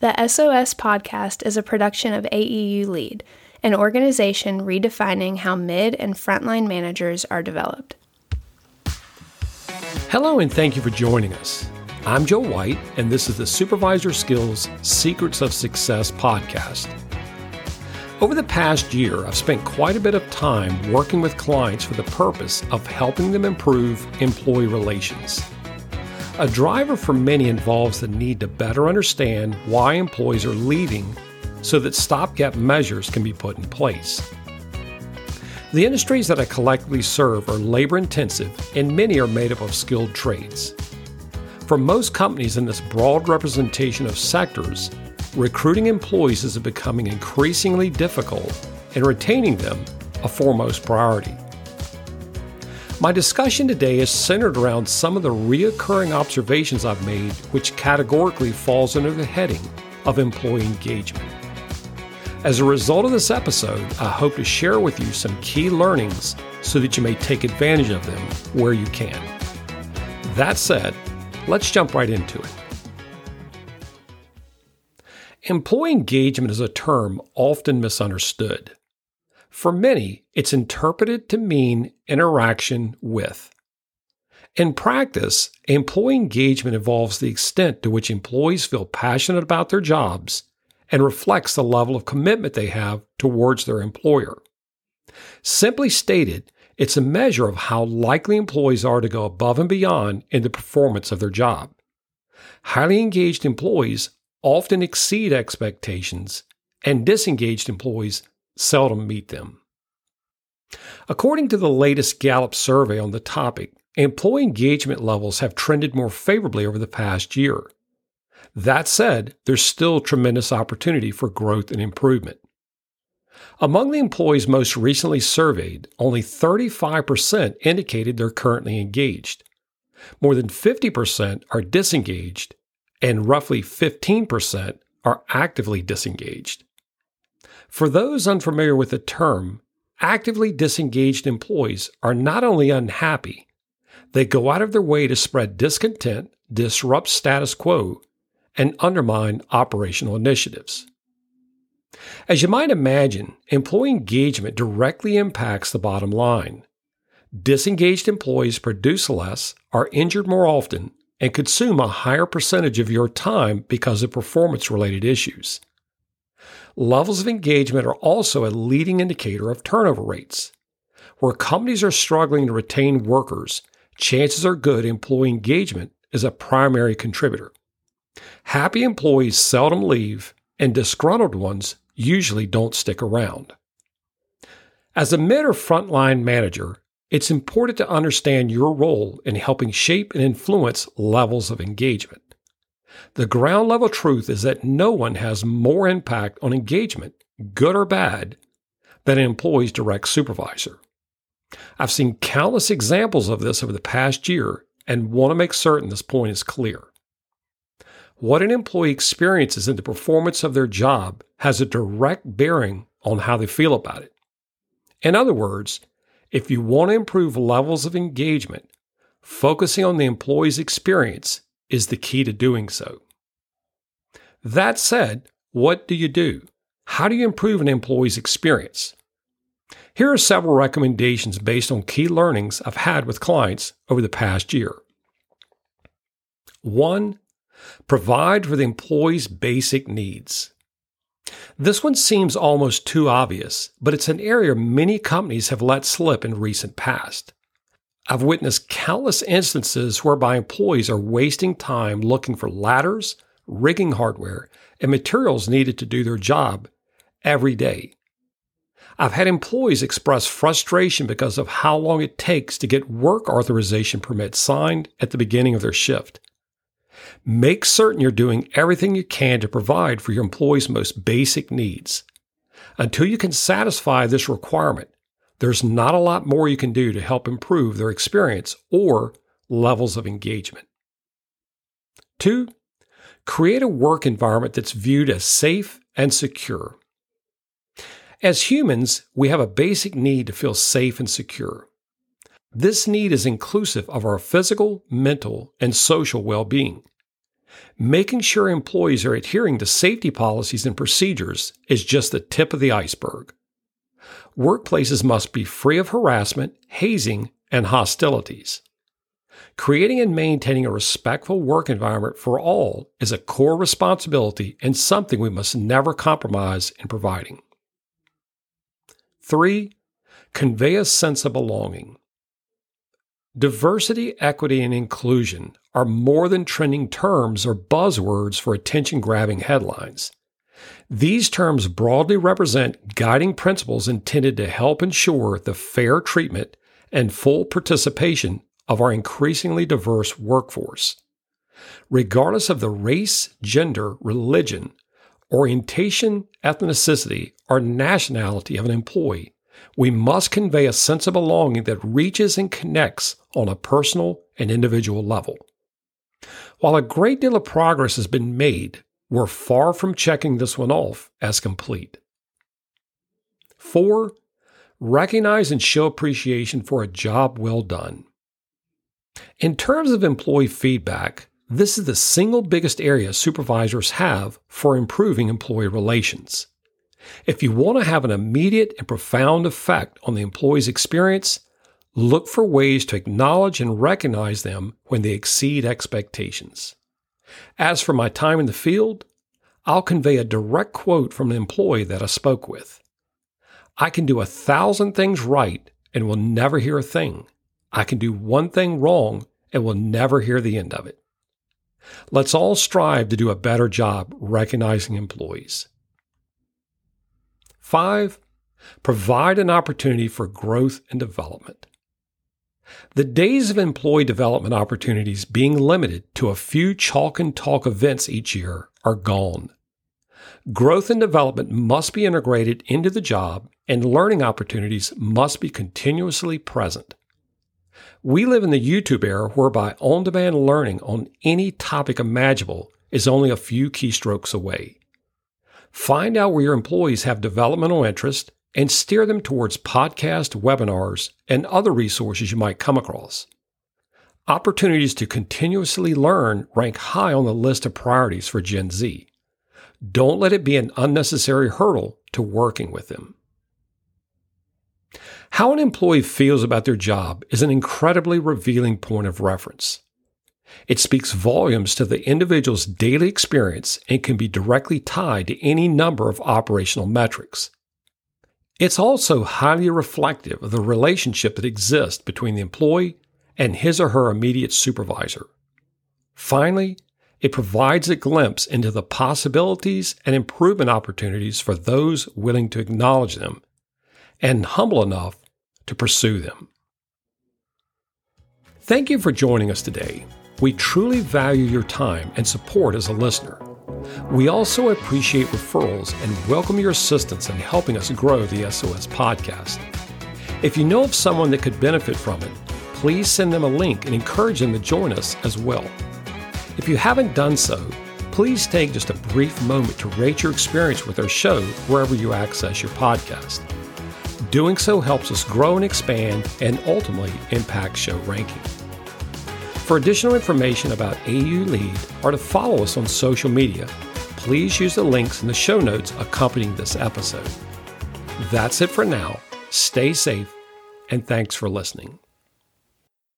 The SOS podcast is a production of AEU Lead, an organization redefining how mid and frontline managers are developed. Hello, and thank you for joining us. I'm Joe White, and this is the Supervisor Skills Secrets of Success podcast. Over the past year, I've spent quite a bit of time working with clients for the purpose of helping them improve employee relations. A driver for many involves the need to better understand why employees are leaving so that stopgap measures can be put in place. The industries that I collectively serve are labor intensive and many are made up of skilled trades. For most companies in this broad representation of sectors, recruiting employees is becoming increasingly difficult and retaining them a foremost priority. My discussion today is centered around some of the reoccurring observations I've made, which categorically falls under the heading of employee engagement. As a result of this episode, I hope to share with you some key learnings so that you may take advantage of them where you can. That said, let's jump right into it. Employee engagement is a term often misunderstood. For many, it's interpreted to mean interaction with. In practice, employee engagement involves the extent to which employees feel passionate about their jobs and reflects the level of commitment they have towards their employer. Simply stated, it's a measure of how likely employees are to go above and beyond in the performance of their job. Highly engaged employees often exceed expectations, and disengaged employees seldom meet them. According to the latest Gallup survey on the topic, employee engagement levels have trended more favorably over the past year. That said, there's still tremendous opportunity for growth and improvement. Among the employees most recently surveyed, only 35% indicated they're currently engaged. More than 50% are disengaged, and roughly 15% are actively disengaged. For those unfamiliar with the term, actively disengaged employees are not only unhappy, they go out of their way to spread discontent, disrupt status quo, and undermine operational initiatives. As you might imagine, employee engagement directly impacts the bottom line. Disengaged employees produce less, are injured more often, and consume a higher percentage of your time because of performance related issues. Levels of engagement are also a leading indicator of turnover rates. Where companies are struggling to retain workers, chances are good employee engagement is a primary contributor. Happy employees seldom leave, and disgruntled ones usually don't stick around. As a mid or frontline manager, it's important to understand your role in helping shape and influence levels of engagement. The ground level truth is that no one has more impact on engagement, good or bad, than an employee's direct supervisor. I've seen countless examples of this over the past year and want to make certain this point is clear. What an employee experiences in the performance of their job has a direct bearing on how they feel about it. In other words, if you want to improve levels of engagement, focusing on the employee's experience is the key to doing so. That said, what do you do? How do you improve an employee's experience? Here are several recommendations based on key learnings I've had with clients over the past year. One, provide for the employee's basic needs. This one seems almost too obvious, but it's an area many companies have let slip in recent past. I've witnessed countless instances whereby employees are wasting time looking for ladders, rigging hardware, and materials needed to do their job every day. I've had employees express frustration because of how long it takes to get work authorization permits signed at the beginning of their shift. Make certain you're doing everything you can to provide for your employees' most basic needs. Until you can satisfy this requirement, there's not a lot more you can do to help improve their experience or levels of engagement. Two, create a work environment that's viewed as safe and secure. As humans, we have a basic need to feel safe and secure. This need is inclusive of our physical, mental, and social well being. Making sure employees are adhering to safety policies and procedures is just the tip of the iceberg. Workplaces must be free of harassment, hazing, and hostilities. Creating and maintaining a respectful work environment for all is a core responsibility and something we must never compromise in providing. Three, convey a sense of belonging. Diversity, equity, and inclusion are more than trending terms or buzzwords for attention grabbing headlines. These terms broadly represent guiding principles intended to help ensure the fair treatment and full participation of our increasingly diverse workforce. Regardless of the race, gender, religion, orientation, ethnicity, or nationality of an employee, we must convey a sense of belonging that reaches and connects on a personal and individual level. While a great deal of progress has been made, we're far from checking this one off as complete. Four, recognize and show appreciation for a job well done. In terms of employee feedback, this is the single biggest area supervisors have for improving employee relations. If you want to have an immediate and profound effect on the employee's experience, look for ways to acknowledge and recognize them when they exceed expectations. As for my time in the field, I'll convey a direct quote from an employee that I spoke with. I can do a thousand things right and will never hear a thing. I can do one thing wrong and will never hear the end of it. Let's all strive to do a better job recognizing employees. Five, provide an opportunity for growth and development. The days of employee development opportunities being limited to a few chalk and talk events each year are gone. Growth and development must be integrated into the job, and learning opportunities must be continuously present. We live in the YouTube era whereby on demand learning on any topic imaginable is only a few keystrokes away. Find out where your employees have developmental interest and steer them towards podcast, webinars, and other resources you might come across. Opportunities to continuously learn rank high on the list of priorities for Gen Z. Don't let it be an unnecessary hurdle to working with them. How an employee feels about their job is an incredibly revealing point of reference. It speaks volumes to the individual's daily experience and can be directly tied to any number of operational metrics. It's also highly reflective of the relationship that exists between the employee and his or her immediate supervisor. Finally, it provides a glimpse into the possibilities and improvement opportunities for those willing to acknowledge them and humble enough to pursue them. Thank you for joining us today. We truly value your time and support as a listener. We also appreciate referrals and welcome your assistance in helping us grow the SOS podcast. If you know of someone that could benefit from it, please send them a link and encourage them to join us as well. If you haven't done so, please take just a brief moment to rate your experience with our show wherever you access your podcast. Doing so helps us grow and expand and ultimately impact show ranking. For additional information about AU Lead or to follow us on social media, please use the links in the show notes accompanying this episode. That's it for now. Stay safe, and thanks for listening.